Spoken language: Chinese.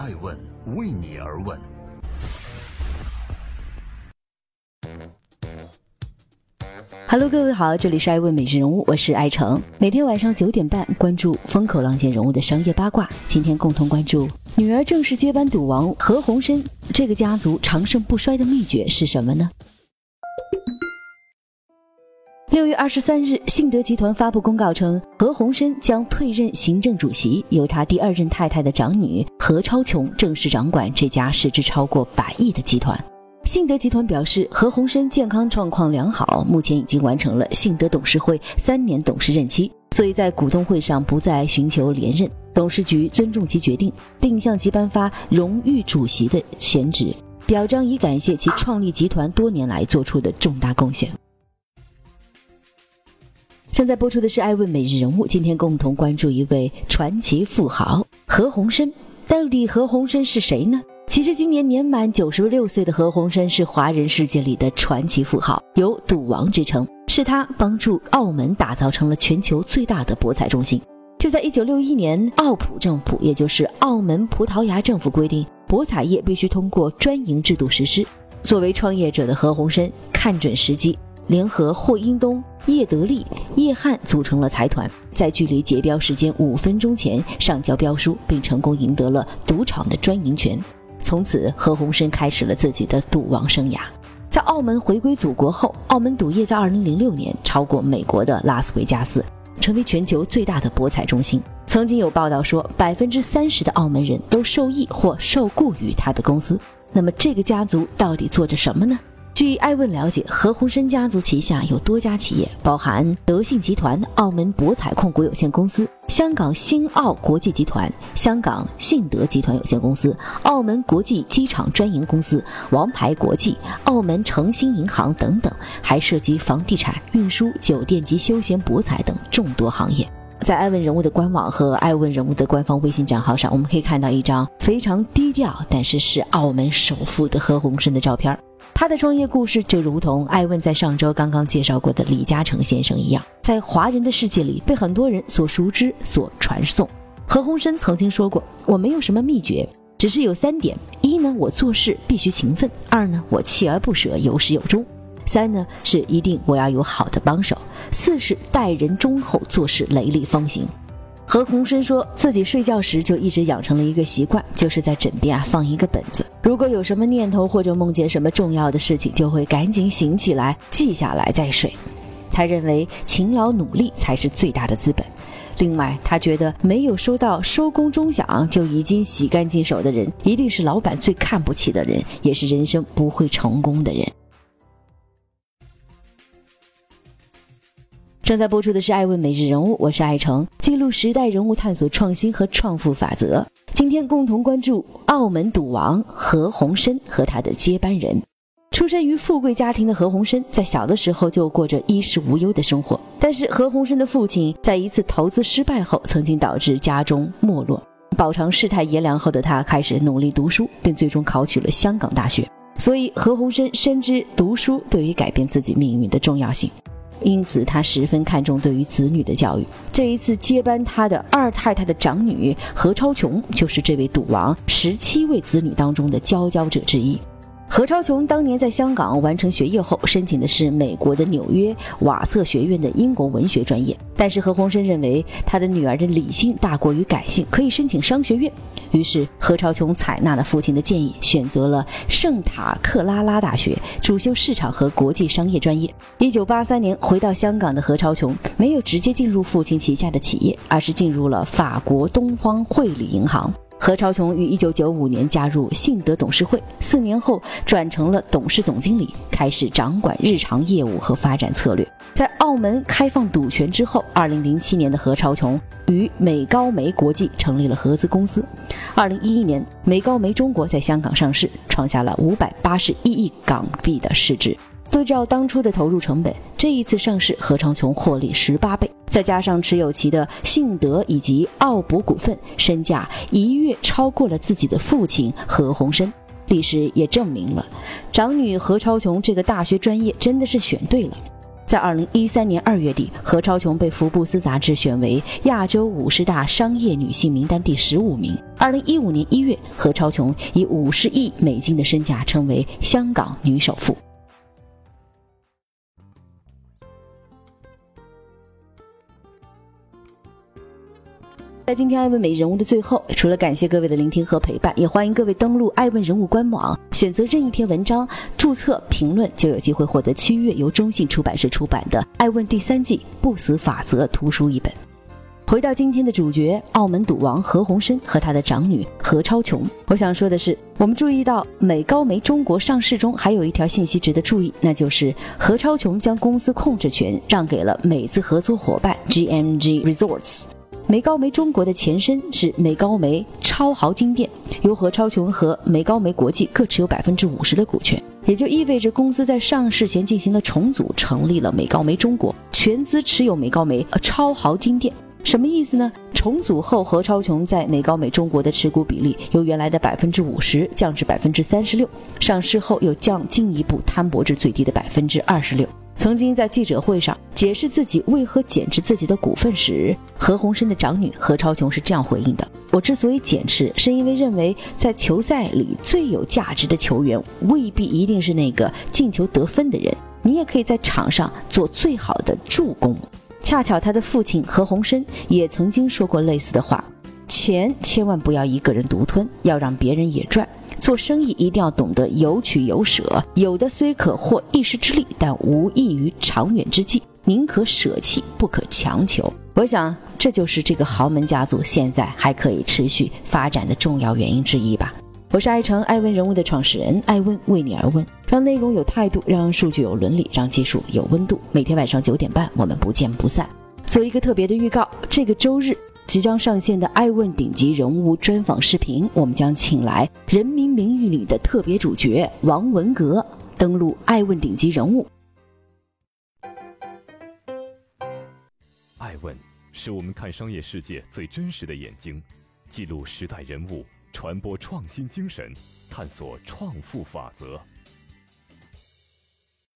爱问为你而问。Hello，各位好，这里是爱问每日人物，我是爱成。每天晚上九点半，关注风口浪尖人物的商业八卦。今天共同关注女儿正式接班赌王何鸿燊，这个家族长盛不衰的秘诀是什么呢？六月二十三日，信德集团发布公告称，何鸿燊将退任行政主席，由他第二任太太的长女何超琼正式掌管这家市值超过百亿的集团。信德集团表示，何鸿燊健康状况良好，目前已经完成了信德董事会三年董事任期，所以在股东会上不再寻求连任。董事局尊重其决定，并向其颁发荣誉主席的衔职，表彰以感谢其创立集团多年来做出的重大贡献。正在播出的是《爱问每日人物》，今天共同关注一位传奇富豪何鸿燊。到底何鸿燊是谁呢？其实，今年年满九十六岁的何鸿燊是华人世界里的传奇富豪，有“赌王”之称。是他帮助澳门打造成了全球最大的博彩中心。就在一九六一年，澳葡政府，也就是澳门葡萄牙政府规定，博彩业必须通过专营制度实施。作为创业者的何鸿燊看准时机，联合霍英东、叶德利、叶汉组成了财团，在距离结标时间五分钟前上交标书，并成功赢得了赌场的专营权。从此，何鸿燊开始了自己的赌王生涯。在澳门回归祖国后，澳门赌业在2006年超过美国的拉斯维加斯，成为全球最大的博彩中心。曾经有报道说，百分之三十的澳门人都受益或受雇于他的公司。那么，这个家族到底做着什么呢？据艾问了解，何鸿燊家族旗下有多家企业，包含德信集团、澳门博彩控股有限公司、香港新澳国际集团、香港信德集团有限公司、澳门国际机场专营公司、王牌国际、澳门诚兴银行等等，还涉及房地产、运输、酒店及休闲博彩等众多行业。在艾问人物的官网和艾问人物的官方微信账号上，我们可以看到一张非常低调，但是是澳门首富的何鸿燊的照片。他的创业故事就如同艾问在上周刚刚介绍过的李嘉诚先生一样，在华人的世界里被很多人所熟知、所传颂。何鸿燊曾经说过：“我没有什么秘诀，只是有三点：一呢，我做事必须勤奋；二呢，我锲而不舍，有始有终；三呢，是一定我要有好的帮手；四是待人忠厚，做事雷厉风行。”何鸿燊说自己睡觉时就一直养成了一个习惯，就是在枕边啊放一个本子，如果有什么念头或者梦见什么重要的事情，就会赶紧醒起来记下来再睡。他认为勤劳努力才是最大的资本。另外，他觉得没有收到收工钟响就已经洗干净手的人，一定是老板最看不起的人，也是人生不会成功的人。正在播出的是《爱问每日人物》，我是爱成，记录时代人物，探索创新和创富法则。今天共同关注澳门赌王何鸿燊和他的接班人。出身于富贵家庭的何鸿燊，在小的时候就过着衣食无忧的生活。但是何鸿燊的父亲在一次投资失败后，曾经导致家中没落。饱尝世态炎凉后的他，开始努力读书，并最终考取了香港大学。所以何鸿燊深知读书对于改变自己命运的重要性。因此，他十分看重对于子女的教育。这一次接班他的二太太的长女何超琼，就是这位赌王十七位子女当中的佼佼者之一。何超琼当年在香港完成学业后，申请的是美国的纽约瓦瑟学院的英国文学专业。但是何鸿燊认为他的女儿的理性大过于感性，可以申请商学院。于是何超琼采纳了父亲的建议，选择了圣塔克拉拉大学，主修市场和国际商业专业。一九八三年回到香港的何超琼，没有直接进入父亲旗下的企业，而是进入了法国东方汇理银行。何超琼于1995年加入信德董事会，四年后转成了董事总经理，开始掌管日常业务和发展策略。在澳门开放赌权之后，2007年的何超琼与美高梅国际成立了合资公司。2011年，美高梅中国在香港上市，创下了581亿港币的市值。对照当初的投入成本，这一次上市，何超琼获利十八倍，再加上持有其的信德以及奥博股份，身价一跃超过了自己的父亲何鸿燊。历史也证明了，长女何超琼这个大学专业真的是选对了。在二零一三年二月底，何超琼被福布斯杂志选为亚洲五十大商业女性名单第十五名。二零一五年一月，何超琼以五十亿美金的身价成为香港女首富。在今天爱问美人物的最后，除了感谢各位的聆听和陪伴，也欢迎各位登录爱问人物官网，选择任意一篇文章，注册评论，就有机会获得七月由中信出版社出版的《爱问第三季不死法则》图书一本。回到今天的主角，澳门赌王何鸿燊和他的长女何超琼。我想说的是，我们注意到美高梅中国上市中还有一条信息值得注意，那就是何超琼将公司控制权让给了美资合作伙伴 GMG Resorts。美高梅中国的前身是美高梅超豪金店，由何超琼和美高梅国际各持有百分之五十的股权，也就意味着公司在上市前进行了重组，成立了美高梅中国，全资持有美高梅超豪金店。什么意思呢？重组后，何超琼在美高美中国的持股比例由原来的百分之五十降至百分之三十六，上市后又降进一步摊薄至最低的百分之二十六。曾经在记者会上解释自己为何减持自己的股份时，何鸿燊的长女何超琼是这样回应的：“我之所以减持，是因为认为在球赛里最有价值的球员未必一定是那个进球得分的人，你也可以在场上做最好的助攻。恰巧他的父亲何鸿燊也曾经说过类似的话：钱千万不要一个人独吞，要让别人也赚。”做生意一定要懂得有取有舍，有的虽可获一时之利，但无益于长远之计。宁可舍弃，不可强求。我想，这就是这个豪门家族现在还可以持续发展的重要原因之一吧。我是爱成爱问人物的创始人，爱问为你而问，让内容有态度，让数据有伦理，让技术有温度。每天晚上九点半，我们不见不散。做一个特别的预告，这个周日。即将上线的《爱问顶级人物》专访视频，我们将请来《人民名义》里的特别主角王文革登陆《爱问顶级人物》。爱问是我们看商业世界最真实的眼睛，记录时代人物，传播创新精神，探索创富法则。